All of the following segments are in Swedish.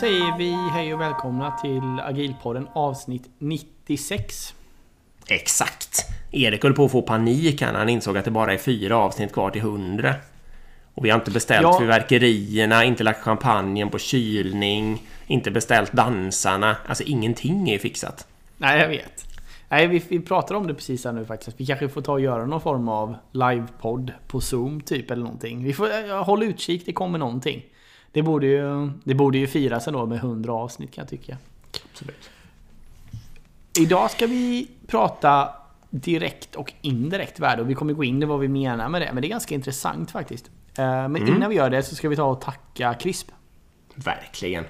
Säger vi hej och välkomna till Agilpodden avsnitt 96. Exakt! Erik höll på att få panik när han insåg att det bara är fyra avsnitt kvar till 100. Och vi har inte beställt Ja. fyrverkerierna, inte lagt champagnen på kylning, inte beställt dansarna. Alltså ingenting är fixat. Nej, jag vet. Nej, vi, vi pratar om det precis här nu faktiskt. Vi kanske får ta och göra någon form av livepodd på Zoom typ eller någonting. Vi får eh, hålla utkik, det kommer någonting. Det borde ju, det borde ju firas ändå med 100 avsnitt kan jag tycka. Absolut. Idag ska vi prata direkt och indirekt värde och vi kommer gå in i vad vi menar med det. Men det är ganska intressant faktiskt. Eh, Men innan vi gör det så ska vi ta och tacka CRISP. Verkligen.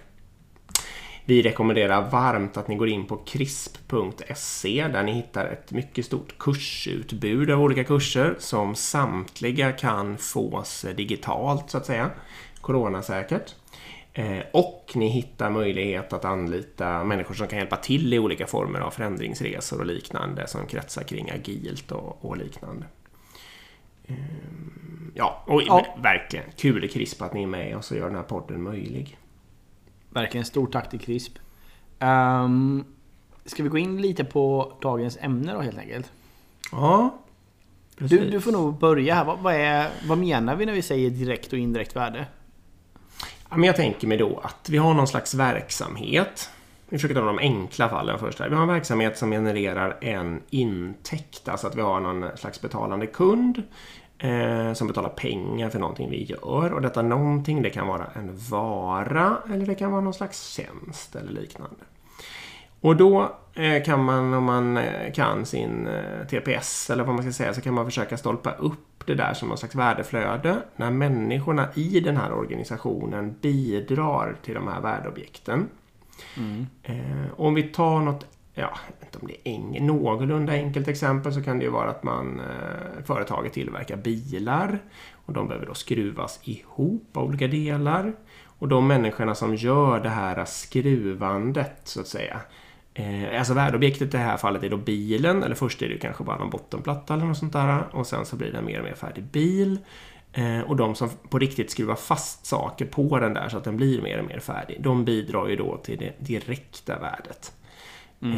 Vi rekommenderar varmt att ni går in på krisp.se där ni hittar ett mycket stort kursutbud av olika kurser som samtliga kan fås digitalt så att säga. Coronasäkert. Eh, Och ni hittar möjlighet att anlita människor som kan hjälpa till i olika former av förändringsresor och liknande som kretsar kring agilt och, och liknande. Ehm, Ja, och Ja. verkligen kul CRISP att ni är med och så gör den här podden möjlig. Verkligen stort tack till CRISP. Um, ska vi gå in lite på dagens ämne då helt enkelt? Ja, precis. Du, du får nog börja här. Vad, vad, är, vad menar vi när vi säger direkt och indirekt värde? Ja, men jag tänker mig då att vi har någon slags verksamhet. Vi försöker ta de enkla fallen först. Här. Vi har en verksamhet som genererar en intäkt. Alltså att vi har någon slags betalande kund eh, som betalar pengar för någonting vi gör. Och detta någonting det kan vara en vara eller det kan vara någon slags tjänst eller liknande. Och då kan man, om man eh, kan sin eh, TPS eller vad man ska säga, så kan man försöka stolpa upp det där som någon slags värdeflöde när människorna i den här organisationen bidrar till de här värdeobjekten. Eh, om vi tar något, ja, inte om det är en, någorlunda enkelt exempel så kan det ju vara att man, eh, företaget tillverkar bilar och de behöver då skruvas ihop av olika delar. Och de människorna som gör det här skruvandet så att säga. Eh, alltså värdeobjektet i det här fallet är då bilen, eller först är det kanske bara någon bottenplatta eller något sånt där. Och sen så blir det en mer och mer färdig bil. Eh, och de som på riktigt skruvar fast saker på den där så att den blir mer och mer färdig. De bidrar ju då till det direkta värdet. Eh,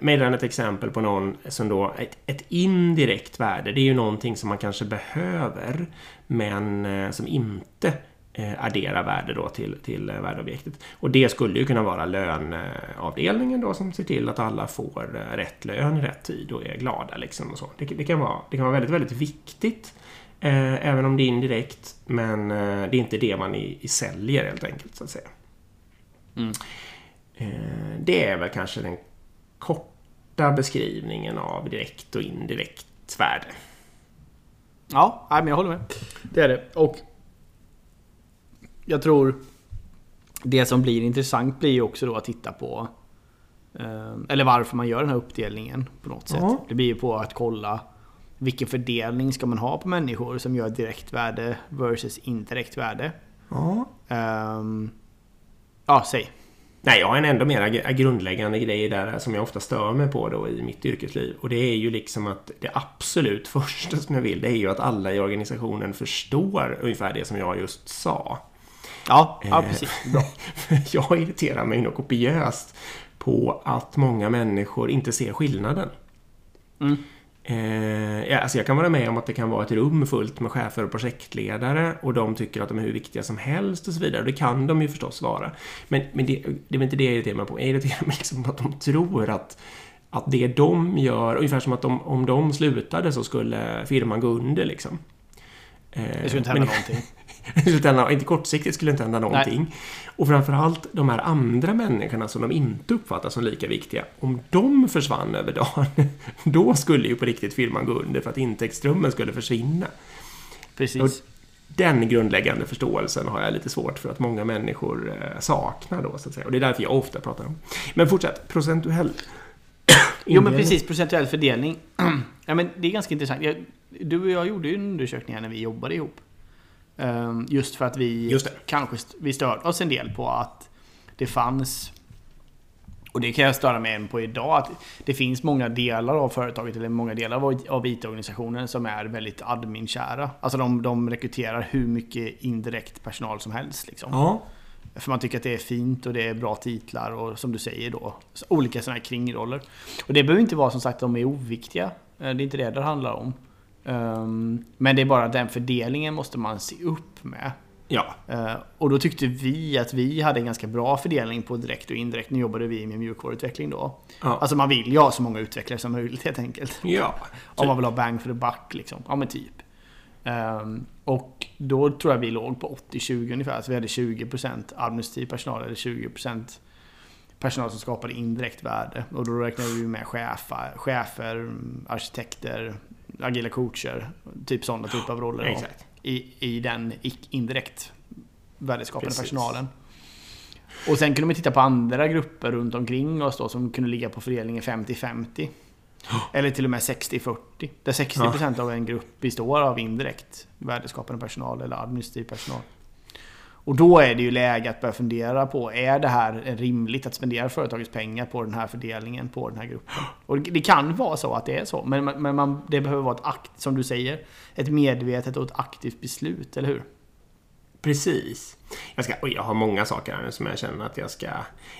Medan ett exempel på någon som då, ett, ett indirekt värde, det är ju någonting som man kanske behöver men som inte eh, adderar värde då till, till eh, värdeobjektet. Och det skulle ju kunna vara löneavdelningen då som ser till att alla får eh, rätt lön i rätt tid och är glada liksom och så. Det, det, kan, vara, det kan vara väldigt, väldigt viktigt eh, även om det är indirekt men eh, det är inte det man i, i säljer helt enkelt så att säga. Eh, Det är väl kanske den korta beskrivningen av direkt och indirekt värde. Ja, men jag håller med. Det är det. Och jag tror det som blir intressant blir ju också då att titta på eh, eller varför man gör den här uppdelningen på något sätt. Ja. Det blir ju på att kolla vilken fördelning ska man ha på människor som gör direkt värde versus indirekt värde. Ja. Ehm, ja, säg. Nej, jag har en ändå mer grundläggande grej där som jag ofta stör mig på då i mitt yrkesliv. Och det är ju liksom att det absolut första som jag vill, det är ju att alla i organisationen förstår ungefär det som jag just sa. Ja, ja Eh, precis. Bra. jag irriterar mig nog kopiöst på att många människor inte ser skillnaden. Mm. Eh, ja, alltså jag kan vara med om att det kan vara ett rum fullt med chefer och projektledare och de tycker att de är hur viktiga som helst och så vidare. Och det kan de ju förstås vara. Men, men det, det är inte det jag irriterar mig på. Jag irriterar mig liksom på att de tror att, att det de gör, ungefär som att de, om de slutade så skulle firman gå under liksom. Eh, Det skulle inte hända men- någonting. inte, kortsiktigt skulle inte hända någonting. Och framförallt de här andra människorna som de inte uppfattar som lika viktiga. Om de försvann över dagen, då skulle ju på riktigt firman gå under för att intäktsströmmen skulle försvinna. Precis. Den grundläggande förståelsen har jag lite svårt för att många människor eh, saknar då, så att säga. Och det är därför jag ofta pratar om. Men fortsätt, procentuell. Jo men precis, procentuell fördelning. ja men det är ganska intressant. Jag, du och jag gjorde ju en undersökning här när vi jobbade ihop. Ehm, just för att vi kanske vi störde oss en del på att det fanns och det kan jag störa mig än på idag. Att det finns många delar av företaget, eller många delar av, av IT-organisationen som är väldigt adminkära. Alltså de, de rekryterar hur mycket indirekt personal som helst. Liksom. Ja, För man tycker att det är fint och det är bra titlar och som du säger då, olika sådana här kringroller. Och det behöver inte vara som sagt att de är oviktiga. Eh, Det är inte det det handlar om. Ehm, Men det är bara den fördelningen måste man se upp med. Ja, Eh, Och då tyckte vi att vi hade en ganska bra fördelning på direkt och indirekt. Nu jobbade vi med mjukvaruutveckling då. Ja. Alltså man vill ju ha så många utvecklare som möjligt helt enkelt. ja. Om man vill ha bang för the buck liksom. Ja men typ. Ehm, och då tror jag vi låg på 80-20 ungefär. Så vi hade 20% administrativ personal eller 20% personal som skapade indirekt värde. Och då räknade vi med chefer, chefer arkitekter, agila coacher. Typ sådana typer av roller. Exakt. I, I den indirekt värdeskapande Precis. personalen. Och sen kunde man titta på andra grupper runt omkring oss då som kunde ligga på fördelningen 50-50. Eller till och med 60-40. Där 60% av en grupp består av indirekt värdeskapande personal eller administrativ personal. Och då är det ju läge att börja fundera på, är det här rimligt att spendera företagets pengar på den här fördelningen på den här gruppen? Och det kan vara så att det är så, men, man- men man, det behöver vara ett akt, som du säger, ett medvetet och ett aktivt beslut, eller hur? Precis. Jag, ska, jag har många saker här nu som jag känner att jag ska...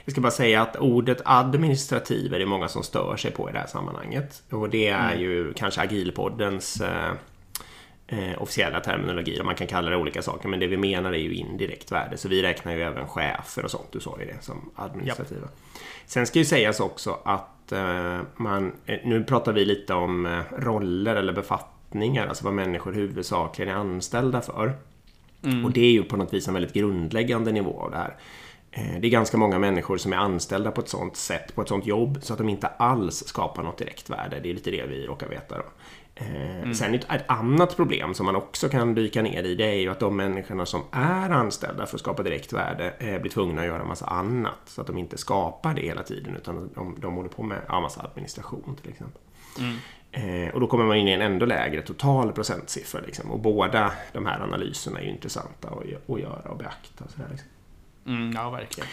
Jag ska bara säga att ordet administrativ är det många som stör sig på i det här sammanhanget. Och det är ju kanske Agilpoddens eh, eh, officiella terminologi. Och man kan kalla det olika saker. Men det vi menar är ju indirekt värde. Så vi räknar ju även chefer och sånt. Du sa ju det som administrativa. Sen ska ju sägas också att eh, man... eh, Nu pratar vi lite om eh, roller eller befattningar. Alltså vad människor huvudsakligen är anställda för. Och det är ju på något vis en väldigt grundläggande nivå av det här. Eh, Det är ganska många människor som är anställda på ett sånt sätt, på ett sånt jobb, så att de inte alls skapar något direkt värde. Det är lite det vi råkar veta då. Eh, Sen ett, ett annat problem som man också kan dyka ner i, det är ju att de människorna som är anställda för att skapa direkt värde eh, blir tvungna att göra en massa annat. Så att de inte skapar det hela tiden, utan de, de håller på med ja, massa administration till exempel. Eh, och då kommer man in i en ändå lägre total procentsiffra. Liksom. Och båda de här analyserna är ju intressanta att, att göra och beakta. Och sådär, liksom. Mm, ja, verkligen.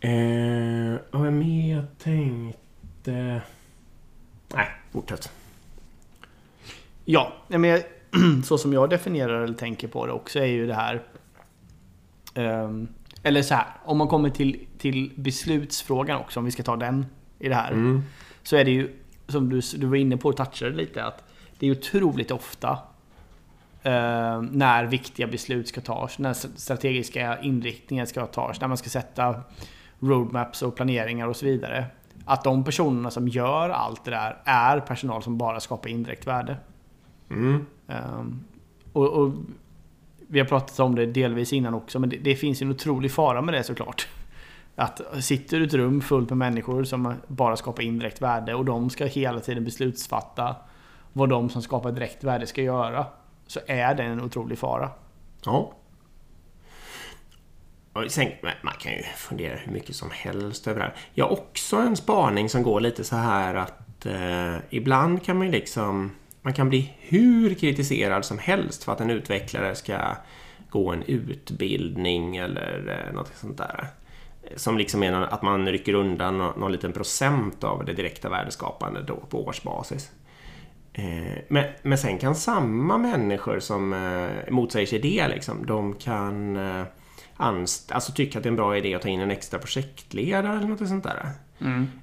eh, vad är mer jag tänkte? Nej, fortsätt. Ja, men så som jag definierar eller tänker på det också är ju det här... ehm, eller så här, om man kommer till, till beslutsfrågan också, om vi ska ta den i det här. Mm. Så är det ju, som du, du var inne på och touchade lite, att det är otroligt ofta eh, när viktiga beslut ska tas, när strategiska inriktningar ska tas, när man ska sätta roadmaps och planeringar och så vidare. Att de personerna som gör allt det där är personal som bara skapar indirekt värde. Mm. Ehm, och, och vi har pratat om det delvis innan också, men det, det finns en otrolig fara med det såklart. Att sitter du i ett rum fullt med människor som bara skapar indirekt värde och de ska hela tiden beslutsfatta vad de som skapar direkt värde ska göra. Så är det en otrolig fara. Ja. Och sen, man kan ju fundera hur mycket som helst över det här. Jag har också en spaning som går lite så här att eh, ibland kan man ju liksom... Man kan bli hur kritiserad som helst för att en utvecklare ska gå en utbildning eller eh, något sånt där. Som liksom är att man rycker undan någon, någon liten procent av det direkta värdeskapandet då på årsbasis. Eh, men, men sen kan samma människor som eh, motsäger sig det, liksom, de kan anst- alltså tycka att det är en bra idé att ta in en extra projektledare eller något sånt där.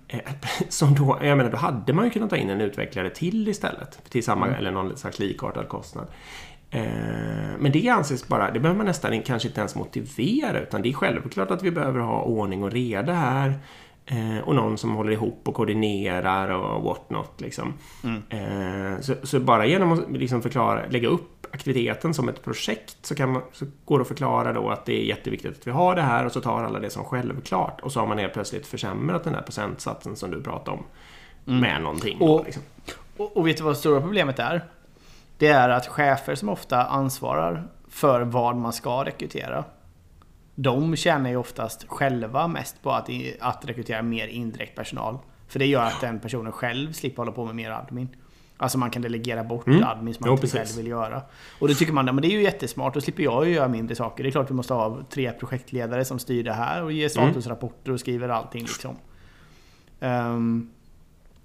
Eh, Som då, jag menar, då hade man ju kunnat ta in en utvecklare till istället. Till samma, eller någon slags likartad kostnad. Eh, Men det anses bara, det behöver man nästan kanske inte ens motivera utan det är självklart att vi behöver ha ordning och reda här. Eh, och någon som håller ihop och koordinerar och what not. Liksom. Eh, så, så bara genom att liksom förklara, lägga upp aktiviteten som ett projekt så, kan man, så går det att förklara då att det är jätteviktigt att vi har det här och så tar alla det som självklart. Och så har man helt plötsligt försämrat den här procentsatsen som du pratade om. Med någonting. Då, Och- liksom. Och, och vet du vad det stora problemet är? Det är att chefer som ofta ansvarar för vad man ska rekrytera. De tjänar ju oftast själva mest på att, att rekrytera mer indirekt personal. För det gör att den personen själv slipper hålla på med mer admin. Alltså man kan delegera bort Mm. admin som man Jo, inte precis. själv vill göra. Och då tycker man att det är ju jättesmart, då slipper jag ju göra mindre saker. Det är klart vi måste ha tre projektledare som styr det här och ger statusrapporter och skriver allting liksom. Ehm,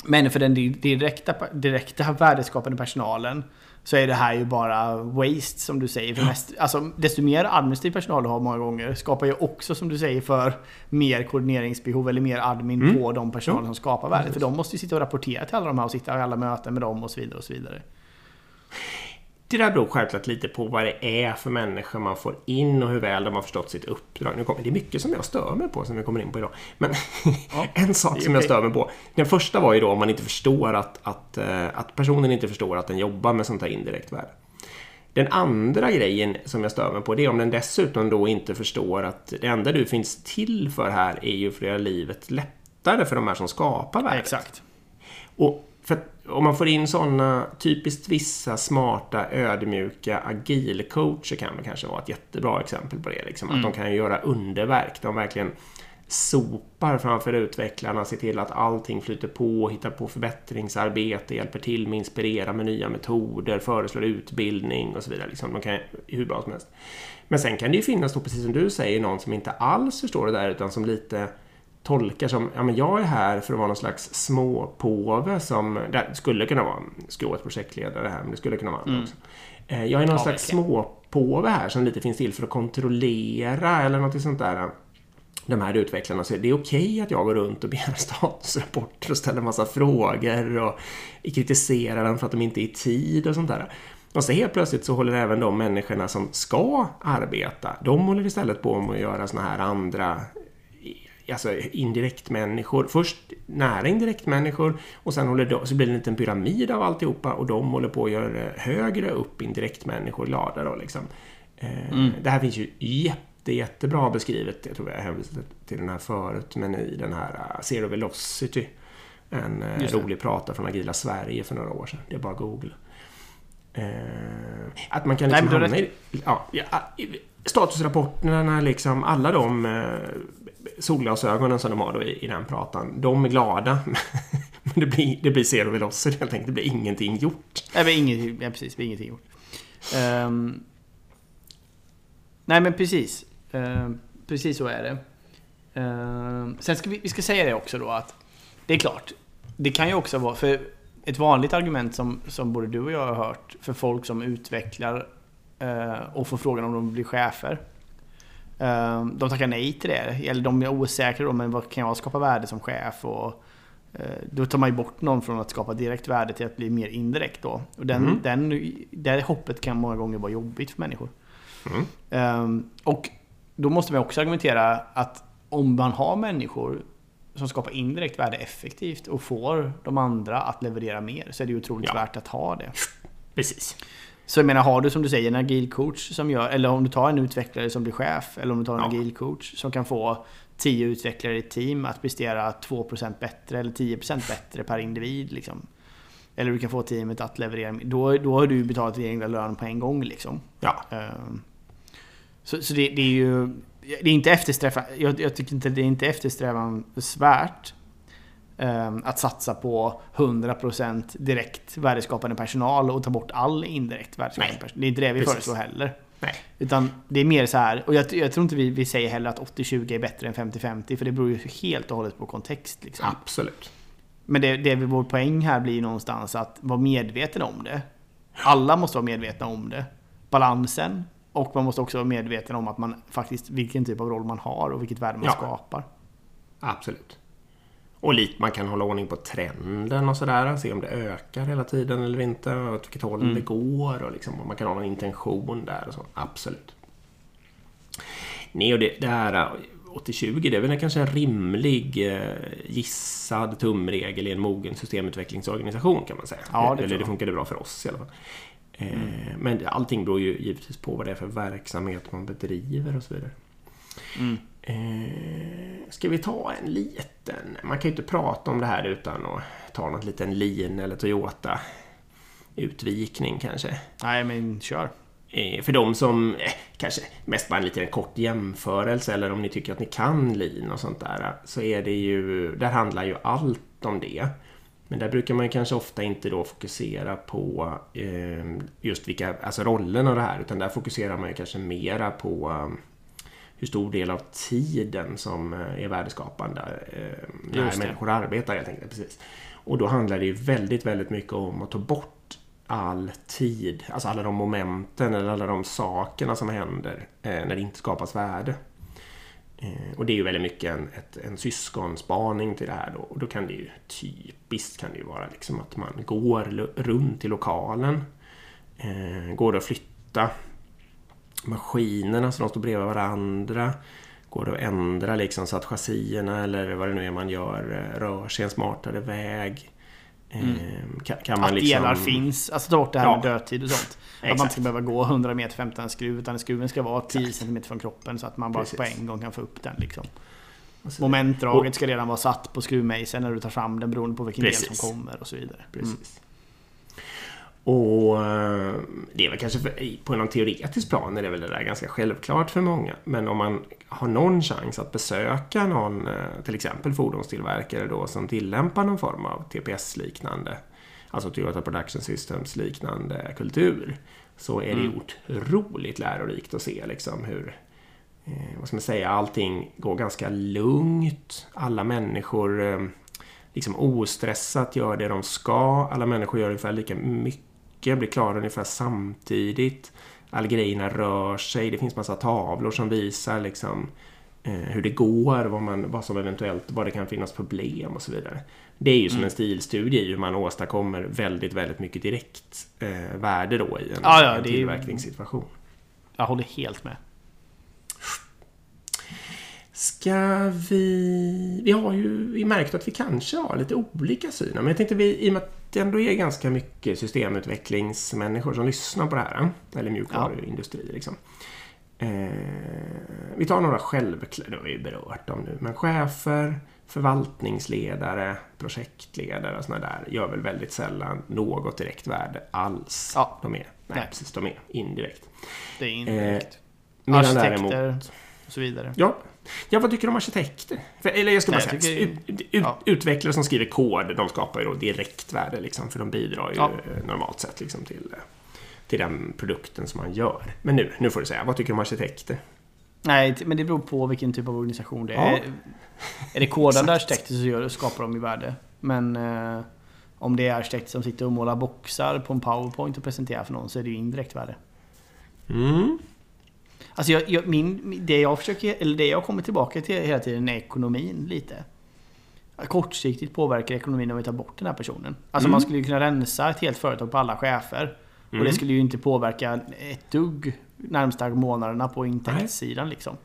Men för den direkta, direkta värdeskapande personalen så är det här ju bara waste som du säger. För mest, alltså, desto mer administrativ personal du har många gånger skapar ju också som du säger för mer koordineringsbehov eller mer admin Mm. på de personer som skapar värde. Precis. För de måste ju sitta och rapportera till alla de här och sitta i alla möten med dem och så vidare. och så vidare. Det där beror självklart lite på vad det är för människor man får in och hur väl de har förstått sitt uppdrag. Nu kommer, det är mycket som jag stör mig på som vi kommer in på idag. Men Ja, en sak som jag stör mig på. Den första var ju då om man inte förstår att, att, eh, att personen inte förstår att den jobbar med sånt här indirekt värde. Den andra grejen som jag stör mig på det är om den dessutom då inte förstår att det enda du finns till för här är ju för att göra livet lättare för de här som skapar värdet. Exakt. Och för om man får in sådana typiskt vissa smarta, ödmjuka, agilcoacher kan det kanske vara ett jättebra exempel på det. Liksom. Att de kan göra underverk. De verkligen sopar framför utvecklarna, ser till att allting flyter på, hittar på förbättringsarbete, hjälper till med att inspirera med nya metoder, föreslår utbildning och så vidare. Liksom. De kan hur bra som helst. Men sen kan det ju finnas då, precis som du säger, någon som inte alls förstår det där utan som lite tolkar som, ja men jag är här för att vara någon slags småpåve som, det skulle kunna vara, skrået projektledare här, men det skulle kunna vara andra också. Eh, Jag är någon Ja, slags småpåve här som lite finns till för att kontrollera eller något sånt där. De här utvecklarna, så det är okej att jag går runt och begär statusrapporter och ställer massa frågor och kritiserar dem för att de inte är i tid och sånt där. Och så helt plötsligt så håller även de människorna som ska arbeta, de håller istället på med att göra såna här andra alltså indirekt människor. Först nära indirekt människor och sen håller de, så blir det en liten pyramid av alltihopa och de håller på att göra högre upp indirekt människor glada då liksom. Eh, Det här finns ju jätte, jättebra beskrivet, jag tror jag hänvisade till den här förut, men i den här uh, Zero Velocity. En eh, rolig prata från Agila Sverige för några år sedan. Det är bara Google. Eh, att man kan Nej, liksom har hamna i, ja, statusrapporterna, liksom alla de eh, solglasögonen som de har då i, i den pratan, de är glada. Men det blir, det blir zero velocity helt enkelt. Det blir ingenting gjort. Nej, men ingenting. ja, precis. Det blir ingenting gjort. Um, nej, men precis. Uh, precis så är det. Uh, sen ska vi, vi ska säga det också då att det är klart. Det kan ju också vara, för ett vanligt argument som, som både du och jag har hört för folk som utvecklar eh, och får frågan om de blir chefer. Ehm, de tackar nej till det. Eller de är osäkra då, men vad kan jag skapa värde som chef? Och, eh, då tar man ju bort någon från att skapa direkt värde till att bli mer indirekt då. Och den, Mm. den, det hoppet kan många gånger vara jobbigt för människor. Mm. Ehm, och då måste man också argumentera att om man har människor som skapar indirekt värde effektivt och får de andra att leverera mer så är det ju otroligt Ja. värt att ha det. Precis. Så jag menar, har du som du säger en agil coach som gör, eller om du tar en utvecklare som blir chef, eller om du tar en Ja. agil coach som kan få 10 utvecklare i ett team att prestera 2% bättre eller 10% bättre per individ. Liksom. Eller du kan få teamet att leverera. Då, då har du betalat din egna lön på en gång. Liksom. Ja. Ehm, Så, så det, det är ju... Det är inte eftersträva, jag, jag tycker inte det är inte eftersträvansvärt att satsa på 100% direkt värdeskapande personal och ta bort all indirekt värdeskapande Nej, personal. Det är inte det vi precis. föreslår heller. Nej. Utan det är mer så här, och jag, jag tror inte vi, vi säger heller att 80-20 är bättre än 50-50 för det beror ju helt och hållet på kontext. Liksom. Absolut. Men det, det vår poäng här blir någonstans att vara medveten om det. Alla måste vara medvetna om det. Balansen. Och man måste också vara medveten om att man faktiskt, vilken typ av roll man har och vilket värde man Ja. skapar. Absolut. Och lite man kan hålla ordning på trenden och sådär. Se om det ökar hela tiden eller inte. Och åt vilket håll Mm. det går. Och liksom, om man kan ha någon intention där och så. Absolut. Nej, och det, det här eh, 80-20 det är väl kanske en rimlig eh, gissad tumregel i en mogen systemutvecklingsorganisation kan man säga. Ja, det eller det funkade bra för oss i alla fall. Eh, Men allting beror ju givetvis på vad det är för verksamhet man bedriver och så vidare. Mm. Eh, ska vi ta en liten... Man kan ju inte prata om det här utan att ta något liten Lean eller Toyota utvikning kanske. Nej men kör. Eh, för de som eh, kanske mest bara en liten kort jämförelse eller om ni tycker att ni kan Lean och sånt där så är det ju... Där handlar ju allt om det. Men där brukar man ju kanske ofta inte då fokusera på eh, just vilka, alltså rollerna och det här utan där fokuserar man ju kanske mera på hur stor del av tiden som eh, är värdeskapande eh, när människor arbetar helt enkelt. Precis. Och då handlar det ju väldigt, väldigt mycket om att ta bort all tid, alltså alla de momenten eller alla de sakerna som händer eh, när det inte skapas värde. Eh, och det är ju väldigt mycket en, ett, en syskonspaning till det här då. Och då kan det ju typiskt kan det ju vara liksom att man går runt i lokalen. Eh, går att flytta maskinerna så de står bredvid varandra. Går det att ändra liksom så att chassierna eller vad det nu är man gör eh, rör sig en smartare väg. Mm. Ehm, kan, kan att liksom... delar finns. Alltså ta bort det här ja. med dödtid och sånt. Exakt. Att man inte ska behöva gå 100 meter för att hämta en skruv. Utan skruven ska vara 10 cm från kroppen så att man bara Precis. på en gång kan få upp den. Liksom. Momentdraget ska redan vara satt på skruvmejseln när du tar fram den beroende på vilken Precis. del som kommer och så vidare. Precis. Mm. Och eh, det är väl kanske för, på någon teoretisk plan är det väl det där ganska självklart för många. Men om man har någon chans att besöka någon, eh, till exempel fordonstillverkare då, som tillämpar någon form av TPS-liknande, alltså Toyota Production Systems liknande kultur, så är det mm. otroligt lärorikt att se liksom hur eh, vad ska man säga, allting går ganska lugnt. Alla människor liksom ostressat gör det de ska. Alla människor gör ungefär lika mycket mycket, blir klara ungefär samtidigt. Alla grejerna rör sig, det finns massa tavlor som visar liksom eh, hur det går, vad, man, vad som eventuellt, vad det kan finnas problem och så vidare. Det är ju som mm. en stilstudie hur man åstadkommer väldigt, väldigt mycket direkt eh, värde då i en, ja, ja, en tillverkningssituation. Jag håller helt med. Ska vi... Vi har ju vi märkt att vi kanske har lite olika syn. Men jag tänkte vi, i och med att det ändå är ganska mycket systemutvecklingsmänniskor som lyssnar på det här. Eller mjukvaruindustri ja. liksom. Eh, vi tar några självklara, det har vi ju berört dem nu, men chefer, förvaltningsledare, projektledare och sådana där gör väl väldigt sällan något direkt värde alls. Ja. De är, nej, nej. precis, de är indirekt. Det är indirekt. Eh, Arkitekter däremot, och så vidare. Ja, Ja, vad tycker du om arkitekter? För, eller jag ska bara Nej, säga, tycker... ut, ut, ja. utvecklare som skriver kod, de skapar ju då direktvärde liksom, för de bidrar ju ja. Normalt sett liksom, till, till den produkten som man gör. Men nu, nu får du säga, vad tycker du om arkitekter? Nej, men det beror på vilken typ av organisation det är. Ja. Är det kodande arkitekter så gör, skapar de ju värde. Men eh, om det är arkitekter som sitter och målar boxar på en powerpoint och presenterar för någon så är det ju indirekt värde. Mm. Alltså jag, jag, min, det jag försöker, eller det jag kommer tillbaka till hela tiden är ekonomin lite. Kortsiktigt påverkar ekonomin om vi tar bort den här personen. Alltså mm. man skulle ju kunna rensa ett helt företag på alla chefer. Mm. Och det mm. skulle ju inte påverka ett dugg närmsta månaderna på intäktssidan liksom.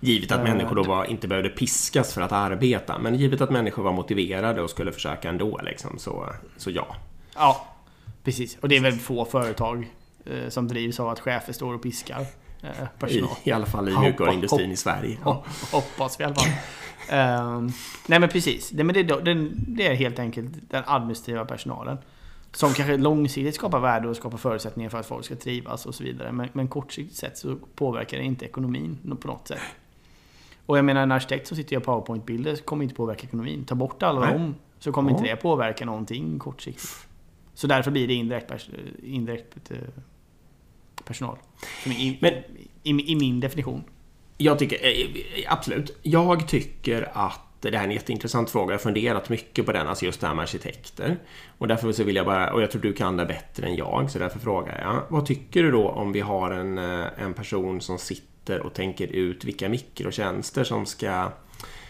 Givet att uh, människor då var, inte behövde piskas för att arbeta. Men givet att människor var motiverade och skulle försöka ändå liksom, så, så ja. Ja, precis. Och det är väl få företag eh, som drivs av att chefer står och piskar. Eh, personal. I, I alla fall i mjukvaruindustrin i Sverige. Ja. Hoppas vi i alla fall. um, nej men precis. Det, men det, det, det, är helt enkelt den administrativa personalen. Som kanske långsiktigt skapar värde och skapar förutsättningar för att folk ska trivas och så vidare. Men, men kortsiktigt sett så påverkar det inte ekonomin på något sätt. Och jag menar en arkitekt som sitter och gör powerpoint-bilder kommer inte påverka ekonomin. Ta bort alla Nej. dem så kommer ja. inte det påverka någonting kortsiktigt. Så därför blir det indirekt, indirekt eh, personal. I, Men, i, I min definition. Jag tycker, eh, absolut. Jag tycker att det här är en jätteintressant fråga. Jag har funderat mycket på den, alltså just det här med arkitekter. Och därför så vill jag bara, och jag tror du kan det bättre än jag, så därför frågar jag. Vad tycker du då om vi har en, eh, en person som sitter och tänker ut vilka mikrotjänster som ska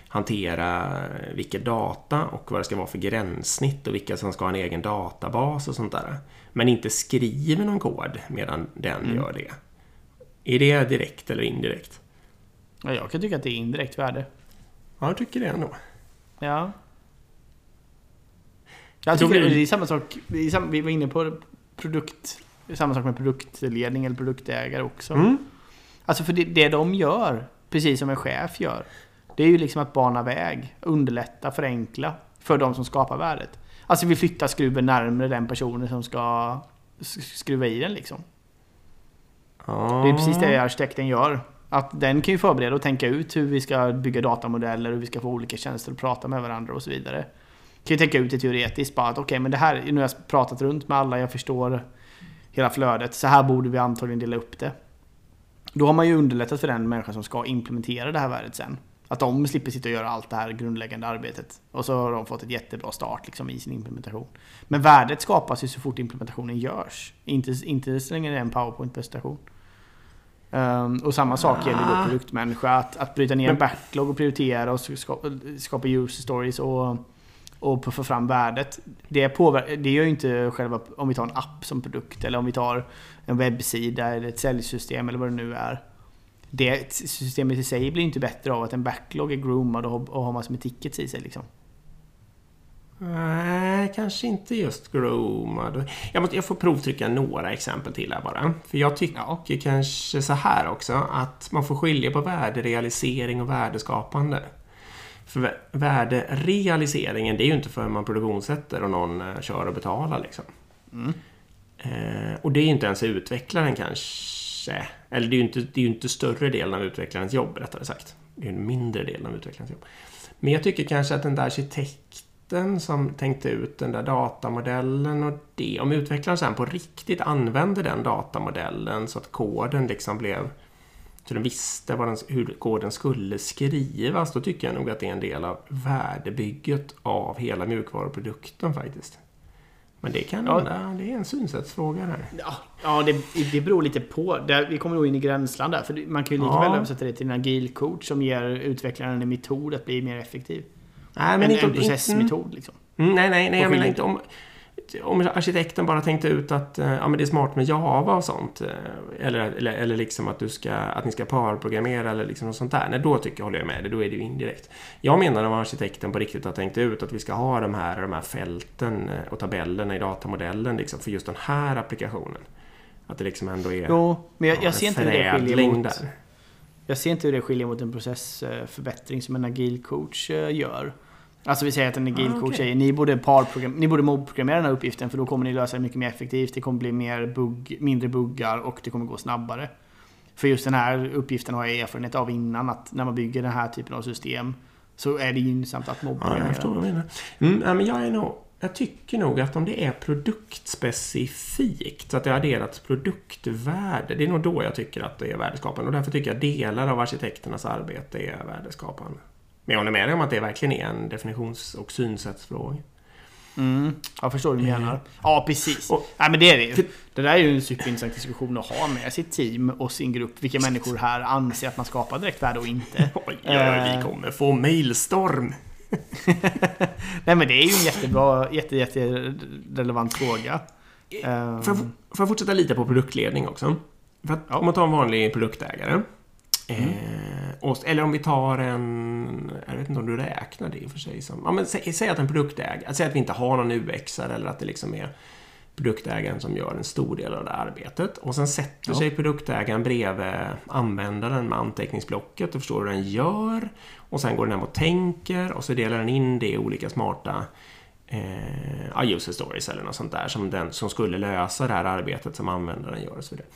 hantera vilken data och vad det ska vara för gränssnitt och vilka som ska ha en egen databas och sånt där. Men inte skriver någon kod medan den mm. gör det. Är det direkt eller indirekt? Ja, jag kan tycka att det är indirekt värde. Ja, jag tycker det ändå. Ja. Jag tycker det är samma sak. Vi var inne på produkt... Samma sak med produktledning eller produktägare också. Mm. Alltså för det, det de gör, precis som en chef gör, det är ju liksom att bana väg, underlätta, förenkla för de som skapar värdet. Alltså vi flyttar skruven närmare den personen som ska skruva i den liksom. Oh. Det är precis det arkitekten gör. Att den kan ju förbereda och tänka ut hur vi ska bygga datamodeller, hur vi ska få olika tjänster att prata med varandra och så vidare. Kan ju tänka ut det teoretiskt bara att okej, okay, men det här, nu har jag pratat runt med alla, jag förstår hela flödet. Så här borde vi antagligen dela upp det. Då har man ju underlättat för den människa som ska implementera det här värdet sen. Att de slipper sitta och göra allt det här grundläggande arbetet. Och så har de fått ett jättebra start liksom, i sin implementation. Men värdet skapas ju så fort implementationen görs. Inte, inte så länge det är en powerpoint-presentation. Um, och samma sak gäller då Ah. produktmänniska. Att, att bryta ner en backlog och prioritera och skapa, skapa user stories och, och få fram värdet. Det, påver- det gör ju inte själva, om vi tar en app som produkt eller om vi tar en webbsida eller ett säljsystem eller vad det nu är. Det systemet i sig blir inte bättre av att en backlog är groomad och, har- och har massor med tickets i sig liksom. Nej, kanske inte just groomad. Jag, måste, jag får provtrycka några exempel till här bara. För jag tycker Ja. kanske så här också att man får skilja på värderealisering och värdeskapande. För vä- värderealiseringen, det är ju inte förrän man produktionssätter och någon eh, kör och betalar liksom. Mm. Eh, och det är inte ens utvecklaren kanske. Eller det är ju inte, det är ju inte större delen av utvecklarens jobb rättare sagt. Det är ju en mindre del av utvecklarens jobb. Men jag tycker kanske att den där arkitekten som tänkte ut den där datamodellen och det. Om utvecklaren sen på riktigt använde den datamodellen så att koden liksom blev så den visste vad den, hur koden skulle skrivas. Då tycker jag nog att det är en del av värdebygget av hela mjukvaruprodukten faktiskt. Men det kan Ja. det är en synsättsfråga där. Ja, ja det, det beror lite på. Där, vi kommer nog in i gränsland där. För det- man kan ju lika Ja. väl översätta det till en agil coach som ger utvecklaren en metod att bli mer effektiv. Nej, En, men inte, en processmetod liksom. Mm, nej, nej, nej, jag menar inte om... Om arkitekten bara tänkte ut att eh, ja, men det är smart med Java och sånt. eh, Eller, eller, eller liksom att, du ska, att ni ska parprogrammera eller liksom något sånt där. Nej, då tycker jag, håller jag med dig. Då är det ju indirekt. Jag menar om arkitekten på riktigt har tänkt ut att vi ska ha de här, de här fälten eh, och tabellerna i datamodellen liksom, för just den här applikationen. Att det liksom ändå är Jo, men jag, ja, jag en ser inte det skiljer förädling mot... där. Jag ser inte hur det skiljer mot en processförbättring som en agil coach gör. Alltså vi säger att en agil Ah, säger ni borde, parprogram, ni borde den här uppgiften för då kommer ni lösa det mycket mer effektivt. Det kommer bli mer bugg, mindre buggar och det kommer gå snabbare. För just den här uppgiften har jag erfarenhet av innan att när man bygger den här typen av system så är det gynnsamt att Ja, jag förstår vad du menar. Mm, men jag, är nog, jag tycker nog att om det är produktspecifikt, så att det har adderats produktvärde, det är nog då jag tycker att det är värdeskapande. Och därför tycker jag delar av arkitekternas arbete är värdeskapande. Men jag håller med dig om att det verkligen är en definitions och synsättsfråga. Mm, jag förstår hur du menar. Ja, precis. Och- Nej, men det är det ju. Det där är ju en superintressant diskussion att ha med sitt team och sin grupp. Vilka människor här anser att man skapar direkt värde och inte. Oj, oj, oj, vi Eh. kommer få mailstorm! Nej men det är ju en jättebra, jätte, jätte relevant fråga. Ehm, Får jag, får jag fortsätta lite på produktledning också? För att, Ja. Om man tar en vanlig produktägare. Eh, och, eller om vi tar en... Jag vet inte om du räknar det i och för sig som... Ja, men säg, säg att en produktägare... Säg att vi inte har någon UX eller att det liksom är produktägaren som gör en stor del av det arbetet. Och sen sätter Ja. sig produktägaren bredvid användaren med anteckningsblocket och förstår hur den gör. Och sen går den hem och tänker och så delar den in det i olika smarta eh, user stories eller något sånt där som, den, som skulle lösa det här arbetet som användaren gör och så vidare.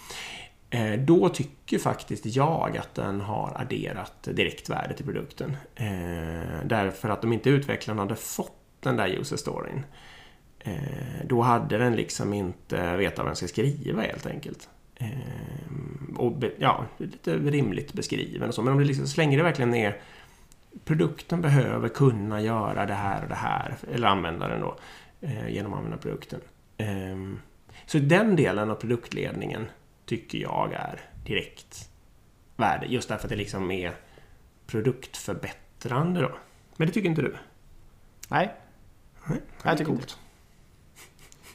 Eh, då tycker faktiskt jag att den har adderat direktvärde till produkten. Eh, därför att om inte utvecklaren hade fått den där user storyn eh, då hade den liksom inte vetat vad den ska skriva helt enkelt. Och ja, lite rimligt beskriven och så. Men om det liksom, så länge det verkligen är produkten behöver kunna göra det här och det här, eller användaren då, genom att använda produkten. Så den delen av produktledningen tycker jag är direkt värde, just därför att det liksom är produktförbättrande då. Men det tycker inte du? nej, Nej, Jag tycker inte.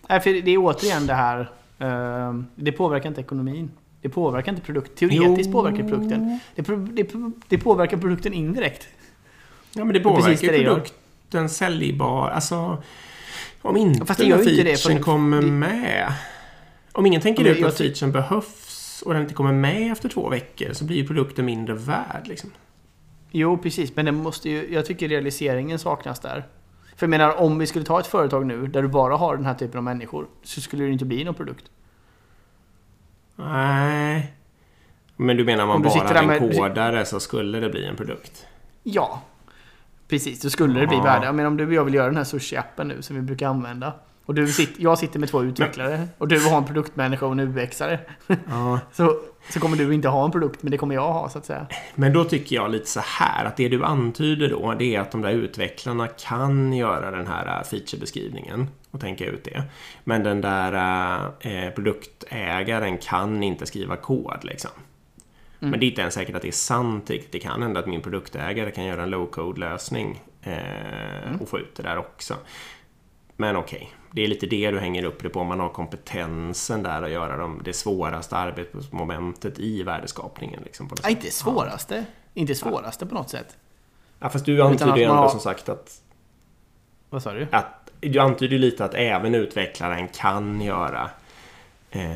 nej, för det är återigen det här. ehm, det påverkar inte ekonomin. Det påverkar inte produkten. Teoretiskt Jo. påverkar produkten. Det, det, det påverkar produkten indirekt. Ja, men det påverkar precis det produkten säljbar. Alltså, om inte Fast det gör inte kommer det- med. Om ingen tänker men ut att featuren behövs och den inte kommer med efter två veckor så blir ju produkten mindre värd. Liksom. Jo, precis. Men det måste ju, jag tycker realiseringen saknas där. För jag menar, om vi skulle ta ett företag nu där du bara har den här typen av människor så skulle det inte bli någon produkt. Nej. Men du menar om man Om du bara hade en kodare så skulle det bli en produkt? Ja, precis. Då skulle det bli värde. Menar om du och jag vill göra den här sushi-appen nu som vi brukar använda. Och du sitter, jag sitter med två utvecklare. Och du har en produktmänniska och en UXare. Ja. Så, så kommer du inte ha en produkt, men det kommer jag ha så att säga. Men då tycker jag lite så här att det du antyder då det är att de där utvecklarna kan göra den här äh, featurebeskrivningen och tänka ut det. Men den där eh, produktägaren kan inte skriva kod liksom. Mm. Men det är inte ens säkert att det är sant riktigt. Det kan hända att min produktägare kan göra en low-code lösning eh, Mm. och få ut det där också. Men okej, det är lite det du hänger upp det på. Man har kompetensen där att göra de, det svåraste arbetsmomentet i värdeskapningen. Liksom, sätt. inte svåraste. Inte svåraste på något sätt. Ja, fast du antyder ju ändå har- som sagt att, Vad sa du? att... Du antyder ju lite att även utvecklaren kan göra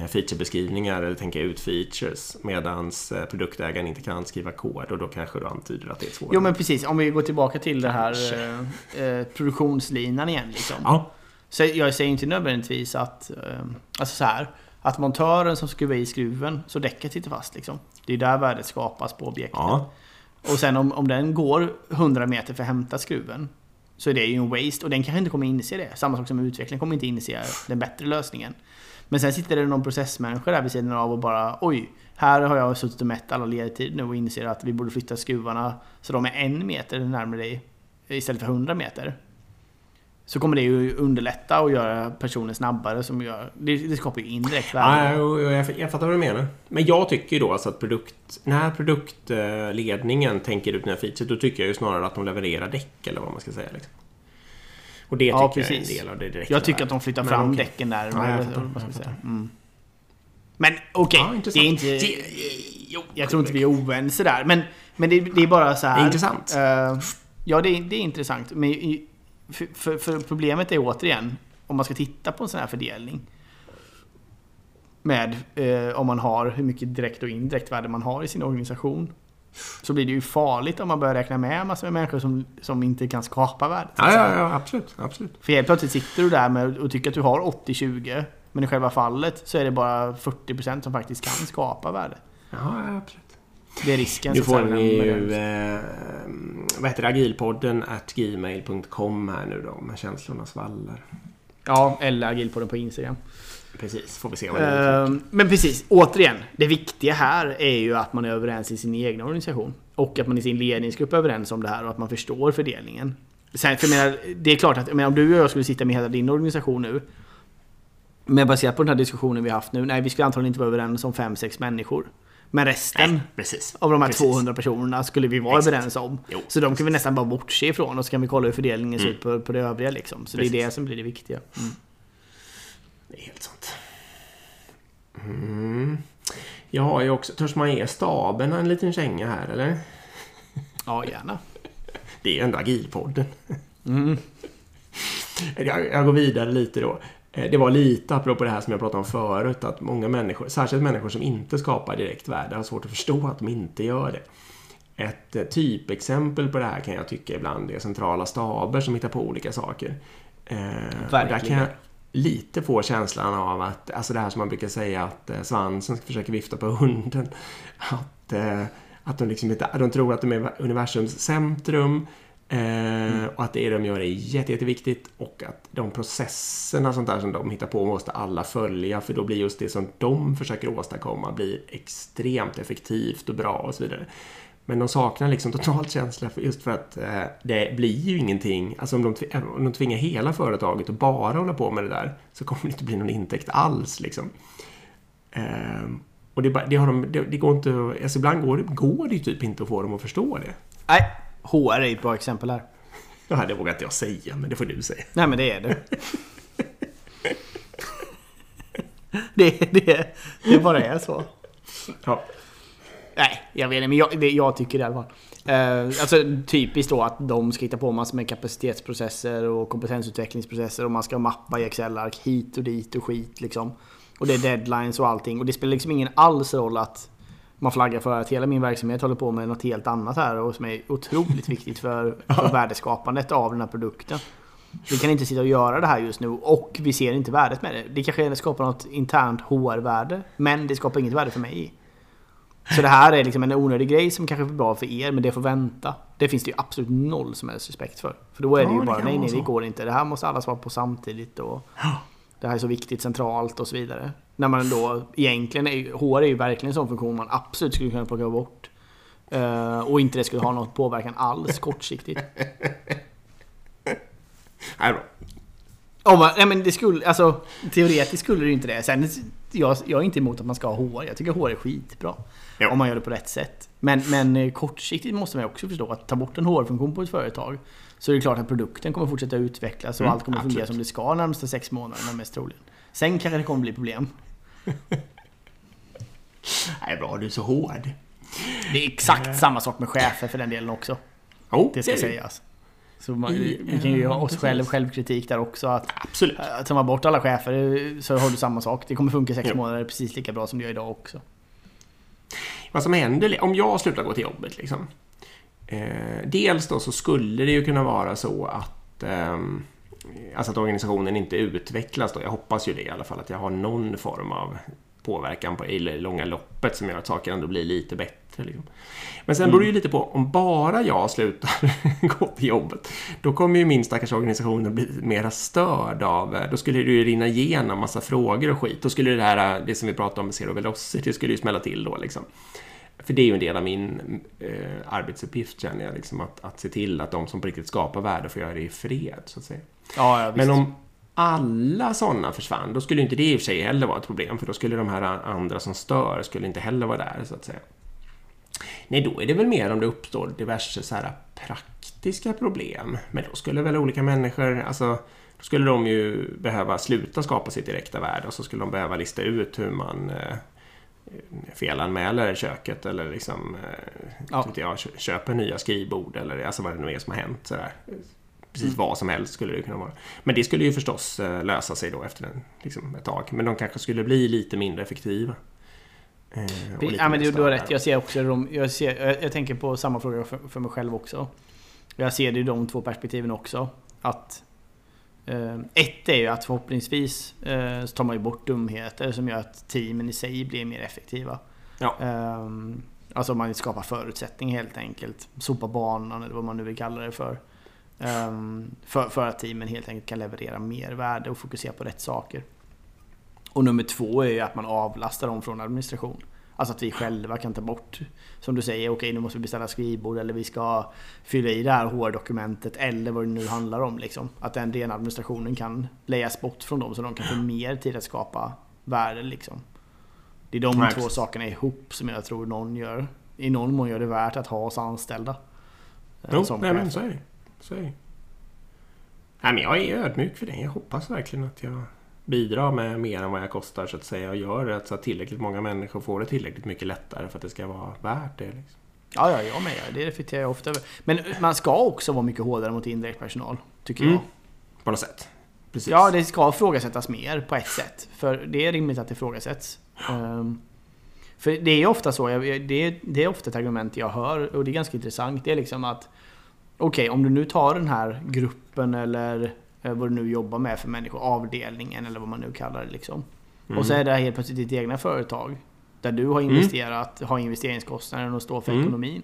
featurebeskrivningar eller tänka ut features medan eh, produktägaren inte kan skriva kod och då kanske du antyder att det är svårare. Jo men precis, om vi går tillbaka till det här eh, eh, produktionslinan igen liksom. Ja, Så jag säger inte nödvändigtvis att, eh, alltså så här, att montören som skruvar i skruven så däcket sitter fast liksom. Det är där värdet skapas på objektet. ja, Och sen om, om den går 100 meter för att hämta skruven så är det ju en waste och den kanske inte kommer inse det. Samma sak som utvecklingen kommer inte inse den bättre lösningen. Men sen sitter det någon processmänniska där vid sidan av och bara oj, här har jag suttit och mätt alla ledtider nu och inser att vi borde flytta skruvarna så de är en meter närmare dig istället för 100 meter. Så kommer det ju underlätta och göra personen snabbare som gör... Det, det skapar ju indirekt värde. ja jag, jag fattar vad du menar. Men jag tycker ju då alltså att produkt, när produktledningen tänker ut nya features då tycker jag ju snarare att de levererar däck eller vad man ska säga. Liksom. Och det tycker Ja, jag är en precis. del av det direkta Jag tycker att de flyttar Men fram okej. däcken där. Ja, jag vad- fattar, vad ska jag vi säga. fattar. Mm. Men okej, Ja, det är inte... Det- jo, Jag tror inte vi är oense där. Men, men det, det är bara så här... Det är intressant. eh, ja, det är, det är intressant. Men för, för, för problemet är återigen, om man ska titta på en sån här fördelning. Med eh, om man har hur mycket direkt och indirekt värde man har i sin organisation. Så blir det ju farligt om man börjar räkna med massor med människor som, som inte kan skapa värde. så att Ja, ja, ja, absolut. absolut. För helt plötsligt sitter du där med och tycker att du har 80-20 Men i själva fallet så är det bara 40% som faktiskt kan skapa värde. Ja, ja, absolut. Det är risken. Nu får ni ju, eh, vad heter det, agilpodden at gmail.com här nu då med känslornas vallar. Ja, eller agilpodden på Instagram. Precis, får vi se vad det är. Ehm, Men precis, återigen. Det viktiga här är ju att man är överens i sin egen organisation. Och att man i sin ledningsgrupp är överens om det här och att man förstår fördelningen. Sen, för jag menar, det är klart att jag menar, om du och jag skulle sitta med hela din organisation nu. Men baserat på den här diskussionen vi har haft nu. Nej, vi skulle antagligen inte vara överens om 5-6 människor. Men resten Nej, precis. av de här Precis. 200 personerna skulle vi vara Exakt. överens om. Jo, så de kan vi nästan bara bortse ifrån och så kan vi kolla hur fördelningen ser Mm. ut på, på det övriga liksom. Så det är det som blir det viktiga. Mm. Det är helt sant. Mm. Jag har ju också, törs man ge staben en liten känga här eller? Ja, gärna. Det är ju ändå agilpodden. Mm. Jag, jag går vidare lite då. Eh, Det var lite apropå det här som jag pratade om förut, att många människor, särskilt människor som inte skapar direkt värde, har svårt att förstå att de inte gör det. Ett eh, typexempel på det här kan jag tycka ibland är centrala staber som hittar på olika saker. Eh, och Där kan Verkligen. jag lite få känslan av att, alltså det här som man brukar säga att eh, svansen försöker vifta på hunden. Att, eh, att de, liksom inte, de tror att de är universums centrum. Eh, och att det de gör är jätte, jätteviktigt och att de processerna sånt där som de hittar på måste alla följa för då blir just det som de försöker åstadkomma blir extremt effektivt och bra och så vidare. Men de saknar liksom totalt känsla för just för att eh, det blir ju ingenting. Alltså om de, om de tvingar hela företaget att bara hålla på med det där så kommer det inte bli någon intäkt alls liksom. Ehm, och det, det, har de, det, det går inte, alltså ibland går det, går det ju typ inte att få dem att förstå det. Nej, HR är ett bra exempel här. Ja, det vågar inte jag säga, men det får du säga. Nej men det är det. det, det, det bara är så. Ja. Nej, jag vet inte, men jag, det, jag tycker det i alla fall. Eh, alltså typiskt då att de ska hitta på massor med kapacitetsprocesser och kompetensutvecklingsprocesser och man ska mappa i Excel-ark hit och dit och skit liksom. Och det är deadlines och allting och det spelar liksom ingen alls roll att man flaggar för att hela min verksamhet håller på med något helt annat här och som är otroligt viktigt för, för värdeskapandet av den här produkten. Vi kan inte sitta och göra det här just nu och vi ser inte värdet med det. Det kanske skapar något internt HR-värde men det skapar inget värde för mig. Så det här är liksom en onödig grej som kanske är bra för er, men det får vänta. Det finns det ju absolut noll som helst respekt för. För då är Ja, det ju det bara kan nej, nej, det går inte. Det här måste alla svara på samtidigt och det här är så viktigt centralt och så vidare. När man då egentligen, är, HR är ju verkligen en sån funktion man absolut skulle kunna plocka bort. Eh, och inte det skulle ha något påverkan alls kortsiktigt. Nej, bra. Om man, nej men det skulle, alltså teoretiskt skulle det ju inte det. Sen, jag, jag är inte emot att man ska ha HR. Jag tycker HR är skitbra. Jo. Om man gör det på rätt sätt. Men, men eh, kortsiktigt måste man också förstå att ta bort en HR-funktion på ett företag så är det klart att produkten kommer fortsätta utvecklas och Mm, allt kommer fungera absolut. som det ska närmsta sex månaderna mest troligen. Sen kanske det kommer bli problem. Nej, bra. Du är så hård. Det är exakt samma sak med chefer för den delen också. Jo, Det ska är sägas. Så man, I- vi kan ju ja, ha oss precis. själv självkritik där också. Att Absolut. att ta bort alla chefer så har du samma sak. Det kommer funka sex Jo. månader precis lika bra som det gör idag också. Vad som händer om jag slutar gå till jobbet liksom. Eh, dels då så skulle det ju kunna vara så att ehm, Alltså att organisationen inte utvecklas då. Jag hoppas ju det i alla fall. Att jag har någon form av påverkan på, i det långa loppet som gör att saker ändå blir lite bättre. Liksom. Men sen beror det ju lite på, om bara jag slutar gå till jobbet, då kommer ju min stackars organisation att bli mera störd av, då skulle det ju rinna igenom massa frågor och skit. Då skulle det här, det som vi pratade om med Zero Velocity, det skulle ju smälla till då liksom. För det är ju en del av min eh, arbetsuppgift känner jag, liksom, att, att se till att de som på riktigt skapar värde får göra det i fred, så att säga. Ja, ja. Men om alla sådana försvann, då skulle inte det i och för sig heller vara ett problem, för då skulle de här andra som stör skulle inte heller vara där, så att säga. Nej, då är det väl mer om det uppstår diverse så här praktiska problem. Men då skulle väl olika människor, alltså, då skulle de ju behöva sluta skapa sitt direkta värde och så skulle de behöva lista ut hur man eh, felanmäler köket eller liksom eh, Ja. ja. jag, kö- köper nya skrivbord eller alltså vad det nu är som har hänt. Sådär. Precis Mm. vad som helst skulle det kunna vara. Men det skulle ju förstås eh, lösa sig då efter en, liksom ett tag. Men de kanske skulle bli lite mindre effektiva. Eh, lite Ja men du, du har rätt. Jag ser också de, jag, ser, jag, jag tänker på samma fråga för, för mig själv också. Jag ser det i de två perspektiven också. Att eh, ett är ju att förhoppningsvis eh, så tar man ju bort dumheter som gör att teamen i sig blir mer effektiva. Ja. Eh, alltså man skapar förutsättningar helt enkelt. Sopa banan eller vad man nu vill kalla det för. Eh, för, för att teamen helt enkelt kan leverera mer värde och fokusera på rätt saker. Och nummer två är ju att man avlastar dem från administration. Alltså att vi själva kan ta bort, som du säger, okej nu måste vi beställa skrivbord eller vi ska fylla i det här HR-dokumentet eller vad det nu handlar om. Liksom. Att den rena administrationen kan lejas bort från dem så de kan få mer tid att skapa värde. Liksom. Det är de Nej, två precis. sakerna ihop som jag tror någon gör. I någon mån gör det värt att ha oss anställda. eh, Jo, som nej, men så är det. Det. Nej, men jag är ödmjuk för det. Jag hoppas verkligen att jag bidrar med mer än vad jag kostar så att säga och gör det så att tillräckligt många människor får det tillräckligt mycket lättare för att det ska vara värt det. Liksom. Ja, ja, jag med. Det reflekterar jag ofta över. Men man ska också vara mycket hårdare mot indirekt personal, tycker Mm. jag. På något sätt. Precis. Ja, det ska ifrågasättas mer på ett sätt. För det är rimligt att det ifrågasätts. Ehm, för det är ofta så, det är, det är ofta ett argument jag hör och det är ganska intressant. Det är liksom att Okej, om du nu tar den här gruppen eller eh, vad du nu jobbar med för människor, avdelningen eller vad man nu kallar det liksom. Mm. Och så är det här helt plötsligt ditt egna företag. Där du har investerat, har investeringskostnaden och står för Mm. ekonomin.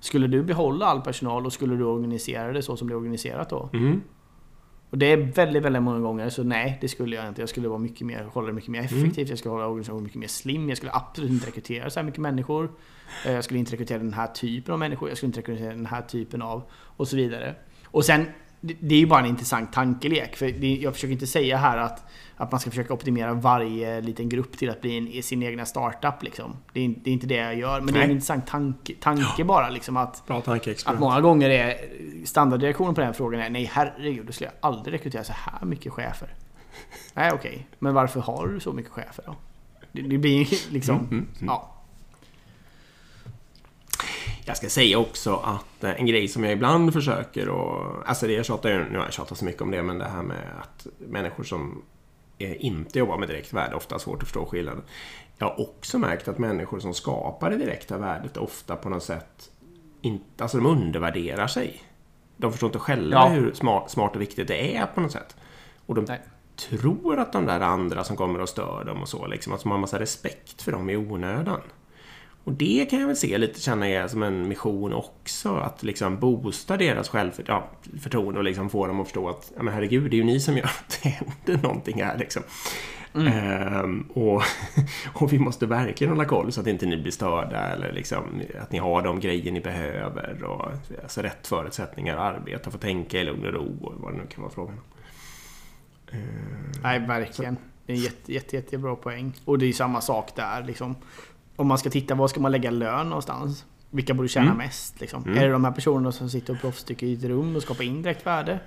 Skulle du behålla all personal och skulle du organisera det så som det är organiserat då? Mm. Och det är väldigt, väldigt många gånger så nej, det skulle jag inte. Jag skulle vara mycket mer, hålla det mycket mer Mm. effektivt. Jag skulle hålla organisationen mycket mer slim. Jag skulle absolut inte rekrytera så här mycket människor. Eh, Jag skulle inte rekrytera den här typen av människor. Jag skulle inte rekrytera den här typen av och så vidare. Och sen, det är ju bara en intressant tankelek. För jag försöker inte säga här att, att man ska försöka optimera varje liten grupp till att bli en, sin egna startup. Liksom. Det, är, inte- det är inte det jag gör. Men det är en Nej. intressant tanke, tanke bara. Liksom, att, Bra att tankeexperiment. många gånger är standardreaktionen på den frågan är nej herregud, då skulle jag aldrig rekrytera så här mycket chefer. Nej okej, men varför har du så mycket chefer då? Det, det blir liksom, Mm, mm, mm. ja. Jag ska säga också att eh, en grej som jag ibland försöker och Alltså det jag tjatar ju, nu har jag tjatat så mycket om det, men det här med att människor som inte jobbar med direkt värde ofta har svårt att förstå skillnaden. Jag har också märkt att människor som skapar det direkta värdet ofta på något sätt inte, alltså de undervärderar sig. De förstår inte själva Ja. hur smart, smart och viktigt det är på något sätt. Och de Nej. tror att de där andra som kommer och stör dem och så, liksom, att de har massa respekt för dem i onödan. Och det kan jag väl se lite känna är som en mission också. Att liksom boosta deras självförtroende och liksom få dem att förstå att ja, men herregud, det är ju ni som gör att det händer någonting här. Liksom. Mm. Ehm, och, och vi måste verkligen hålla koll så att inte ni blir störda eller liksom, att ni har de grejer ni behöver. Och, alltså rätt förutsättningar att arbeta, få tänka i lugn och ro och vad det nu kan vara frågan om. Ehm, Nej, verkligen. Så. Det är en jätte, jätte, jättebra poäng. Och det är samma sak där. Liksom. Om man ska titta, var ska man lägga lön någonstans? Vilka borde tjäna mm. mest? Liksom? Mm. Är det de här personerna som sitter och proffstycker i ett rum och skapar indirekt värde?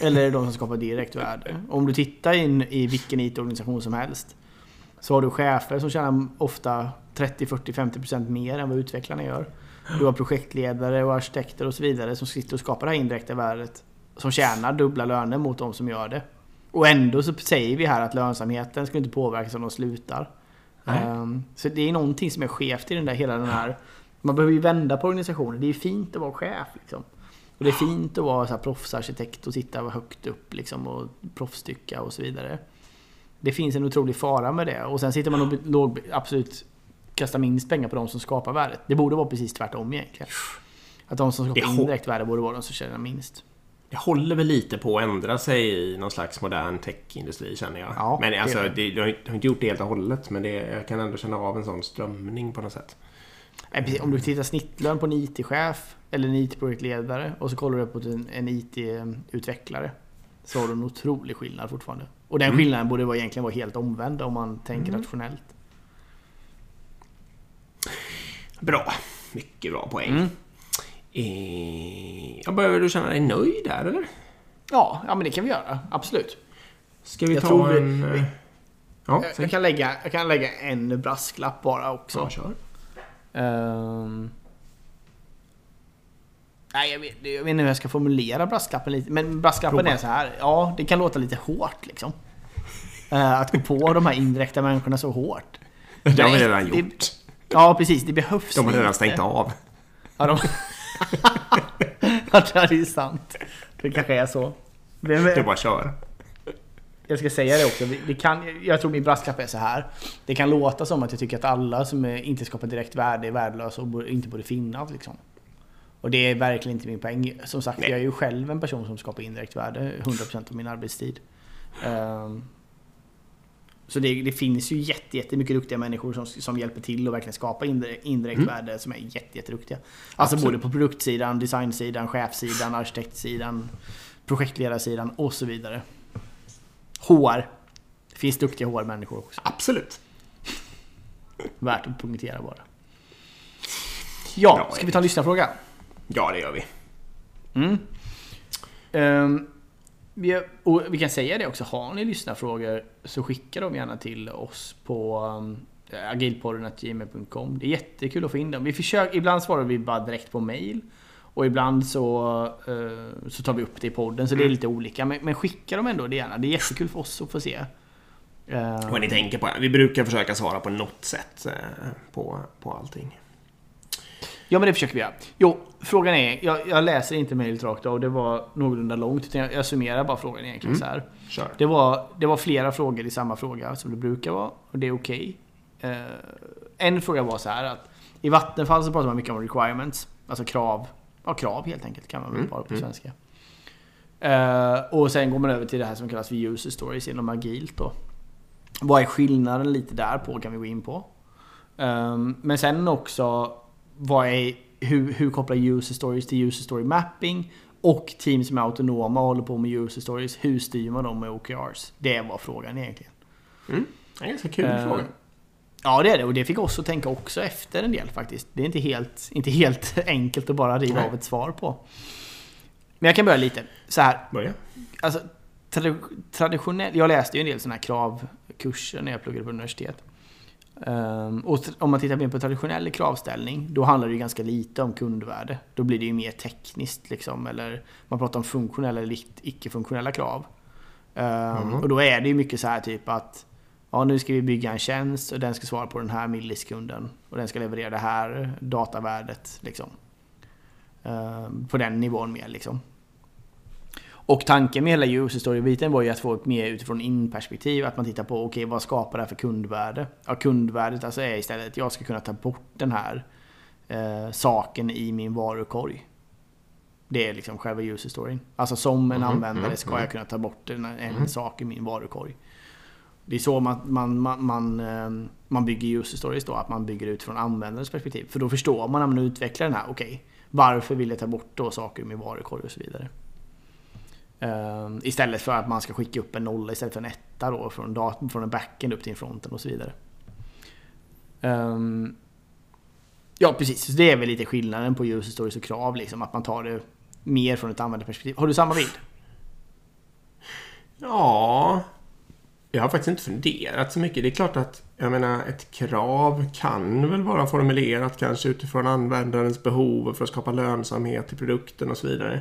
Eller är det de som skapar direkt värde? Om du tittar in i vilken IT-organisation som helst så har du chefer som tjänar ofta 30, 40, 50% mer än vad utvecklarna gör. Du har projektledare och arkitekter och så vidare som sitter och skapar det här indirekta värdet. Som tjänar dubbla löner mot de som gör det. Och ändå så säger vi här att lönsamheten ska inte påverkas om de slutar. Um, så det är någonting som är skevt i den där, hela den här man behöver ju vända på organisationen. Det är fint att vara chef. Liksom. Och det är fint att vara så här proffsarkitekt och sitta högt upp liksom, och proffstycka och så vidare. Det finns en otrolig fara med det. Och sen sitter man och låg, absolut kastar minst pengar på de som skapar värdet. Det borde vara precis tvärtom egentligen. Att de som skapar indirekt värde borde vara de som tjänar minst. Det håller väl lite på att ändra sig i någon slags modern techindustri känner jag. Ja, men alltså, det, det, jag har inte gjort det helt och hållet men det, jag kan ändå känna av en sån strömning på något sätt. Om du tittar snittlön på en IT-chef eller en IT-projektledare och så kollar du på en IT-utvecklare. Så har du en otrolig skillnad fortfarande. Och den mm. skillnaden borde vara, egentligen vara helt omvänd om man tänker mm. rationellt. Bra. Mycket bra poäng. Mm. Eh, behöver du känna dig nöjd där eller? Ja, ja men det kan vi göra. Absolut. Ska vi jag ta en... Vi, vi, ja, jag, jag, kan lägga, jag kan lägga en brasklapp bara också. Ja, kör. Um, nej, jag vet, jag vet inte hur jag ska formulera brasklappen lite. Men brasklappen Prova. är så här. Ja, det kan låta lite hårt liksom. Uh, att gå på de här indirekta människorna så hårt. Det har vi redan gjort. Det, ja, precis. Det behövs De har redan stängt av. Ja, de... ja, det är sant. Det kanske är så. Det är bara kör jag ska säga det också. Det kan, jag tror min brasklapp är så här. Det kan låta som att jag tycker att alla som inte skapar direkt värde är värdelösa och inte borde finnas. Liksom. Och det är verkligen inte min poäng. Som sagt, Nej. jag är ju själv en person som skapar indirekt värde 100% av min arbetstid. Um, så det, det, finns ju jättemycket duktiga människor som, som hjälper till att verkligen skapa indirekt, mm. värde som är jätteduktiga. Alltså Absolut. både på produktsidan, designsidan, chefsidan, arkitektsidan, projektledarsidan och så vidare. HR. Det finns duktiga HR-människor också. Absolut. Värt att punktera bara. Ja, ska vi ta en lyssnarfråga? Ja, det gör vi. Mm. Um, vi, och vi kan säga det också, har ni lyssnarfrågor så skicka dem gärna till oss på um, agilpodden.gmail.com. Det är jättekul att få in dem. Vi försöker, ibland svarar vi bara direkt på mail. Och ibland så, uh, så tar vi upp det i podden, så det är mm. lite olika. Men, men skicka dem ändå det gärna. Det är jättekul för oss att få se. Vad ni tänker på. Vi brukar försöka svara på något sätt uh, på, på allting. Ja men det försöker vi göra. Jo, frågan är, jag, jag läser inte mejlet rakt av, det var någorlunda långt. Utan jag, jag summerar bara frågan egentligen mm. så här. Det, var, det var flera frågor i samma fråga som det brukar vara. Och det är okej. Okay. Uh, en fråga var så här att i Vattenfall så pratar man mycket om requirements. Alltså krav ja, krav helt enkelt kan man väl mm. bara på mm. svenska. Uh, och sen går man över till det här som kallas för user stories inom agilt då. Vad är skillnaden lite där på kan vi gå in på. Um, men sen också vad är, hur, hur kopplar user stories till user story mapping? Och team som är autonoma och håller på med user stories, hur styr man dem med OKRs? Det var frågan egentligen. Mm. En ganska kul uh, fråga. Ja det är det och det fick oss att tänka också efter en del faktiskt. Det är inte helt, inte helt enkelt att bara riva av ett svar på. Men jag kan börja lite. Så här. Börja. Alltså, traditionellt, jag läste ju en del sådana här kravkurser när jag pluggade på universitet. Um, och om man tittar mer på traditionell kravställning, då handlar det ju ganska lite om kundvärde. Då blir det ju mer tekniskt liksom, eller man pratar om funktionella eller icke-funktionella krav. Um, mm. Och då är det ju mycket så här typ att ja, nu ska vi bygga en tjänst och den ska svara på den här millisekunden. Och den ska leverera det här datavärdet. Liksom. Uh, på den nivån mer liksom. Och tanken med hela user story-biten var ju att få ett mer utifrån in-perspektiv. Att man tittar på, okej okay, vad skapar det här för kundvärde? Ja, kundvärdet alltså är istället att jag ska kunna ta bort den här eh, saken i min varukorg. Det är liksom själva user storyn. Alltså som en mm, användare mm, ska jag kunna ta bort en, en mm. sak i min varukorg. Det är så man, man, man, man, eh, man bygger user stories då, att man bygger ut från användarens perspektiv. För då förstår man när man utvecklar den här, okej, okay, varför vill jag ta bort då saker ur min varukorg och så vidare. Ehm, istället för att man ska skicka upp en nolla istället för en etta då från, datorn, från en backen upp till en fronten och så vidare. Um, ja precis, så det är väl lite skillnaden på user stories och krav liksom, att man tar det mer från ett användarperspektiv. Har du samma bild? Ja, jag har faktiskt inte funderat så mycket. Det är klart att jag menar, ett krav kan väl vara formulerat kanske utifrån användarens behov för att skapa lönsamhet i produkten och så vidare.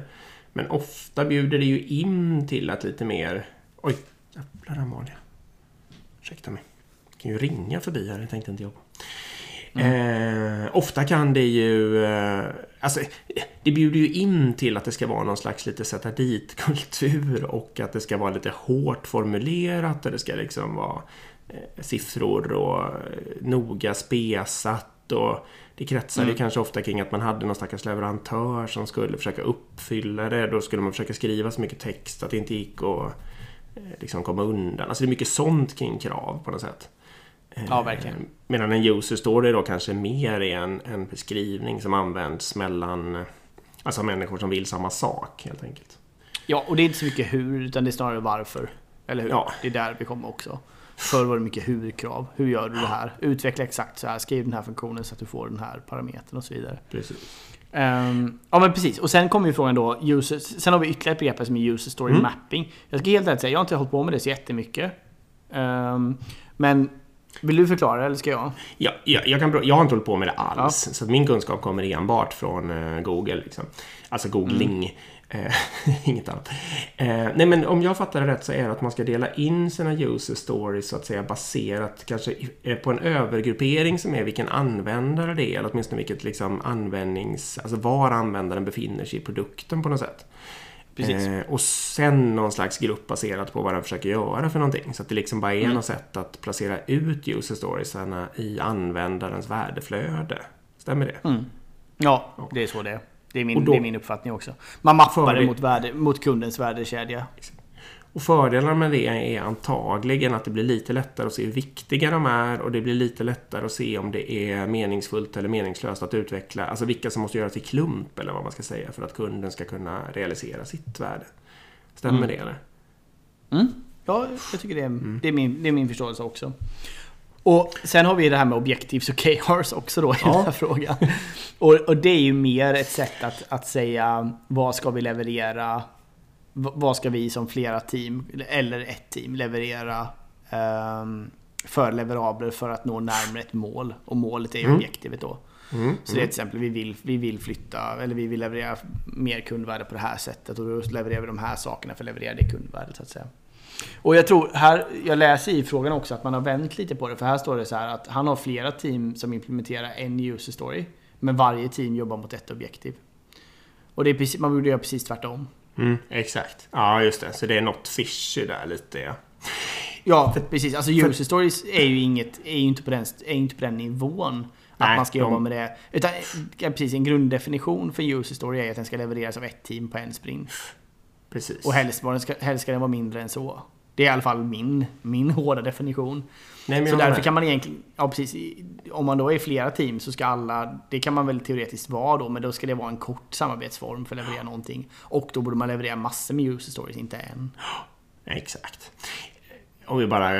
Men ofta bjuder det ju in till att lite mer... Oj, jävlar Amalia. Ursäkta mig. Jag kan ju ringa förbi här, det tänkte inte jag på. Mm. Eh, ofta kan det ju... Eh, alltså, det bjuder ju in till att det ska vara någon slags lite sätta dit-kultur och att det ska vara lite hårt formulerat och det ska liksom vara eh, siffror och eh, noga spesat och det kretsade mm. kanske ofta kring att man hade någon stackars leverantör som skulle försöka uppfylla det. Då skulle man försöka skriva så mycket text att det inte gick att eh, liksom komma undan. Alltså det är mycket sånt kring krav på något sätt. Ja, verkligen. Eh, medan en user story då kanske mer är en, en beskrivning som används mellan alltså människor som vill samma sak helt enkelt. Ja, och det är inte så mycket hur, utan det är snarare varför. Eller hur? Ja. Det är där vi kommer också. Förr var det mycket hur-krav. Hur gör du det här? Utveckla exakt så här. Skriv den här funktionen så att du får den här parametern och så vidare. Precis. Um, ja men precis. Och sen kommer ju frågan då, user, sen har vi ytterligare ett begrepp som är user story mm. mapping. Jag ska helt ärligt säga, jag har inte hållit på med det så jättemycket. Um, men vill du förklara eller ska jag? Ja, ja jag, kan, jag har inte hållit på med det alls. Ja. Så min kunskap kommer enbart från uh, Google. Liksom. Alltså googling. Mm. Eh, inget annat. Eh, nej men om jag fattar det rätt så är det att man ska dela in sina user stories så att säga baserat kanske eh, på en övergruppering som är vilken användare det är eller åtminstone vilket liksom användnings... Alltså var användaren befinner sig i produkten på något sätt. Eh, och sen någon slags grupp baserat på vad den försöker göra för någonting. Så att det liksom bara är mm. något sätt att placera ut user storiesarna i användarens värdeflöde. Stämmer det? Mm. Ja, det är så det är. Det är min, då, det är min uppfattning också. Man mappar det mot, värde, mot kundens värdekedja. Och fördelarna med det är antagligen att det blir lite lättare att se hur viktiga de är och det blir lite lättare att se om det är meningsfullt eller meningslöst att utveckla. Alltså vilka som måste göras i klump eller vad man ska säga för att kunden ska kunna realisera sitt värde. Stämmer mm. det eller? Mm. Ja, jag tycker det är, mm. det, är min, det är min förståelse också. Och sen har vi det här med objektivs och KRs också då i ja. den här frågan. Och, och, det är ju mer ett sätt att, att säga vad ska vi leverera? Vad ska vi som flera team, eller ett team, leverera um, för leverabler för att nå närmare ett mål? Och målet är ju mm. objektivet då. Mm, så det är till exempel vi vill, vi vill flytta eller vi vill leverera mer kundvärde på det här sättet och då levererar vi de här sakerna för att leverera det kundvärdet så att säga. Och jag tror, här, jag läser i frågan också att man har vänt lite på det. För här står det så här att han har flera team som implementerar en user story. Men varje team jobbar mot ett objektiv. Och det är precis, man borde göra precis tvärtom. Mm, exakt. Ja, just det. Så det är något fishy där lite. Ja, ja för, precis. Alltså user stories är ju, inget, är ju inte, på den, är inte på den nivån. Att Nej, man ska jobba de... med det. Utan precis, en grunddefinition för user story är att den ska levereras av ett team på en sprint. Precis. Och helst, ska, helst ska den vara mindre än så. Det är i alla fall min, min hårda definition. Nej, så därför kan man egentligen, ja precis, om man då är flera team så ska alla, det kan man väl teoretiskt vara då, men då ska det vara en kort samarbetsform för att leverera någonting. Och då borde man leverera massor med user stories, inte en. Exakt. Om vi bara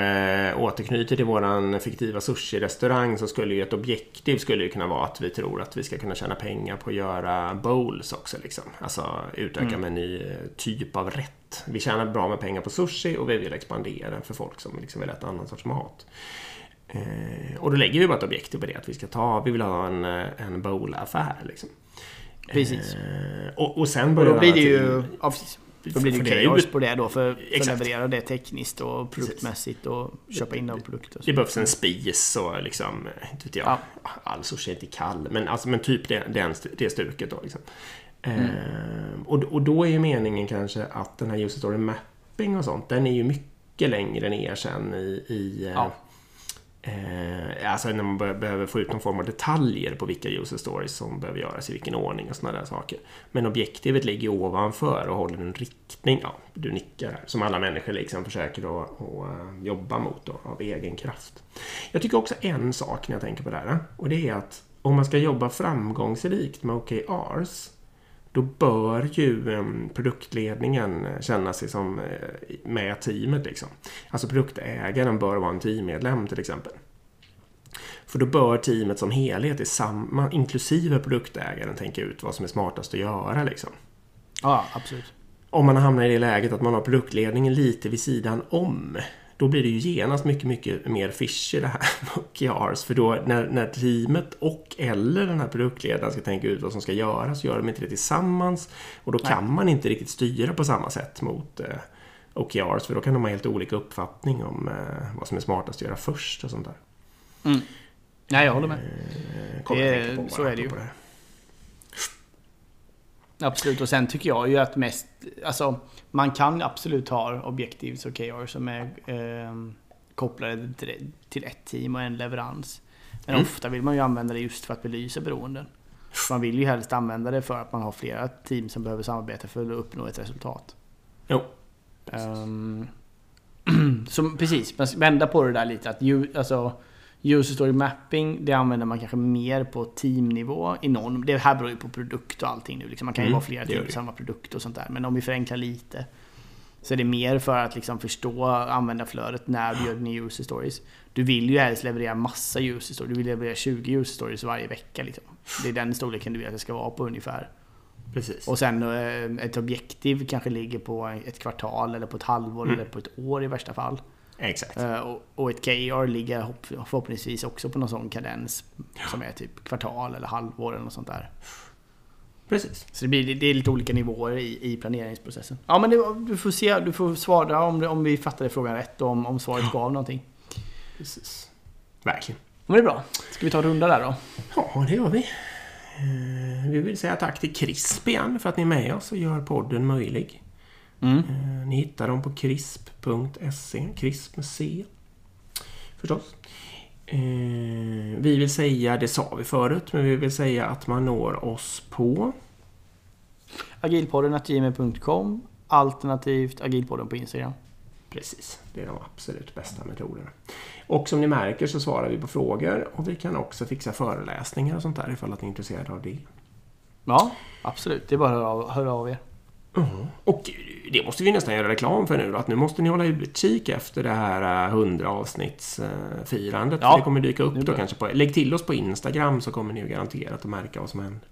äh, återknyter till våran fiktiva sushi-restaurang så skulle ju ett objektiv skulle ju kunna vara att vi tror att vi ska kunna tjäna pengar på att göra bowls också. Liksom. Alltså utöka mm. med en ny eh, typ av rätt. Vi tjänar bra med pengar på sushi och vi vill expandera för folk som liksom vill äta annan sorts mat. Eh, och då lägger vi bara ett objektiv på det. Att vi ska ta, vi vill ha en, eh, en bowl-affär. Liksom. Precis. Eh, och, och sen börjar och då blir det ju... Ja, då blir det KRs på det då för, att leverera det tekniskt och produktmässigt och köpa in de produkter. Det behövs en spis och liksom, inte vet jag, ja. all sushi är inte kall, men, alltså, men typ det, det, det stuket då. Liksom. Eh, och, och då är ju meningen kanske att den här user story mapping och sånt, den är ju mycket längre ner sen i, i Ja eh, alltså när man be- behöver få ut någon form av detaljer på vilka user stories som behöver göras i vilken ordning och sådana där saker. Men objektivet ligger ovanför och håller en riktning, ja, du nickar här, som alla människor liksom försöker att, att eh, jobba mot då, av egen kraft. Jag tycker också en sak när jag tänker på det här och det är att om man ska jobba framgångsrikt med OKRs då bör ju eh, produktledningen eh, känna sig som eh, med teamet. Liksom. Alltså produktägaren bör vara en teammedlem till exempel. För då bör teamet som helhet, i samma, inklusive produktägaren, tänka ut vad som är smartast att göra. Liksom. Ja, absolut. Om man hamnar i det läget att man har produktledningen lite vid sidan om då blir det ju genast mycket, mycket mer fishy det här OKRs. För då när, när teamet och eller den här produktledaren ska tänka ut vad som ska göras så gör de inte det tillsammans. Och då kan man inte riktigt styra på samma sätt mot eh, OKRs. För då kan de ha helt olika uppfattning om eh, vad som är smartast att göra först och sånt där. Nej, jag håller med. Eh, Det- på så är det ju. här. Absolut, och sen tycker jag ju att mest... Alltså, man kan absolut ha objektivs och OKR som är eh, kopplade till, till ett team och en leverans. Men Mm. ofta vill man ju använda det just för att belysa beroenden. Man vill ju helst använda det för att man har flera team som behöver samarbeta för att uppnå ett resultat. Jo, Um, så precis, man ska vända på det där lite. Att ju, alltså, user story mapping, det använder man kanske mer på teamnivå i någon. Det här beror ju på produkt och allting nu. Liksom. Man kan ju Mm, vara flera team på samma produkt och sånt där. Men om vi förenklar lite. Så är det mer för att liksom förstå användarflödet när du gör dina user stories. Du vill ju helst leverera massa user stories. Du vill leverera 20 user stories varje vecka. Liksom. Det är den storleken du vill att det ska vara på ungefär. precis. Och sen eh, ett objektiv kanske ligger på ett kvartal eller på ett halvår Mm. eller på ett år i värsta fall. Exakt. Eh, Och, och ett KR ligger hopp- förhoppningsvis också på någon sån kadens som är typ kvartal eller halvår eller något sånt där. Precis. Så det, blir, det är lite olika nivåer i, i planeringsprocessen. Ja men det, du får se, du får svara om, om vi fattade frågan rätt och om, om svaret gav någonting. Precis. Verkligen. Men det är bra. Ska vi ta en runda där då? Ja, det gör vi. Eh, Vi vill säga tack till CRISP igen för att ni är med oss och gör podden möjlig. Mm. Eh, Ni hittar dem på crisp.se. CRISP med C. Förstås. Eh, Vi vill säga, det sa vi förut, men vi vill säga att man når oss på Agilpodden gmail.com Alternativt agilpodden på Instagram. Precis, det är de absolut bästa metoderna. Och som ni märker så svarar vi på frågor och vi kan också fixa föreläsningar och sånt där ifall att ni är intresserade av det. Ja, absolut. Det är bara att höra av, höra er. Och det måste vi nästan göra reklam för nu då, att nu måste ni hålla utkik efter det här eh, 100 avsnittsfirandet. Ja, för det kommer dyka upp då kanske på... Lägg till oss på Instagram så kommer ni ju garanterat att märka vad som händer.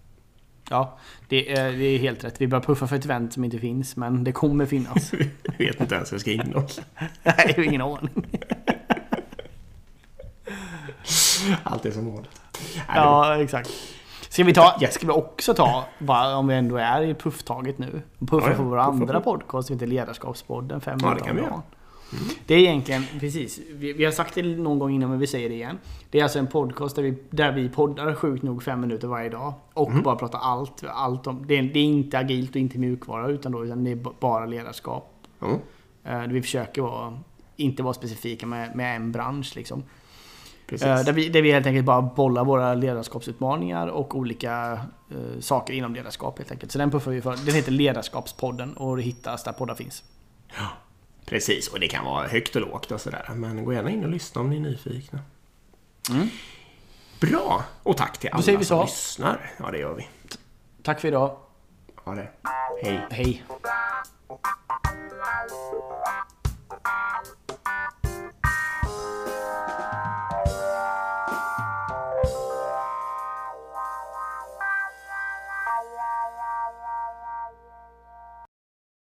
Ja, det är, det är helt rätt. Vi börjar puffa för ett event som inte finns, men det kommer finnas. Jag vet inte ens hur jag ska innehålla. Nej, jag har ingen aning. Allt är som vanligt. Nej, Ja, exakt. Ska vi, ta, ska vi också ta, bara om vi ändå är i pufftaget nu, puffa Ja, för vår andra podcast som heter Ledarskapspodden 500 Ja, det om dagen. Det är egentligen, precis, vi, vi har sagt det någon gång innan men vi säger det igen. Det är alltså en podcast där vi, där vi poddar sjukt nog fem minuter varje dag. Och Mm. bara pratar allt, allt om, det är, det är inte agilt och inte mjukvara utan, då, utan det är bara ledarskap. Eh, Vi försöker vara, inte vara specifika med, med en bransch liksom. Eh, där vi, där vi helt enkelt bara bollar våra ledarskapsutmaningar och olika eh, saker inom ledarskap helt enkelt. Så den puffar vi för. Den heter Ledarskapspodden och hittas där poddar finns. Ja, precis, och det kan vara högt och lågt och sådär. Men gå gärna in och lyssna om ni är nyfikna. Mm. Bra! Och tack till alla Då säger vi så. som lyssnar. Ja, det gör vi. T tack för idag. Ha det. Hej. Hej.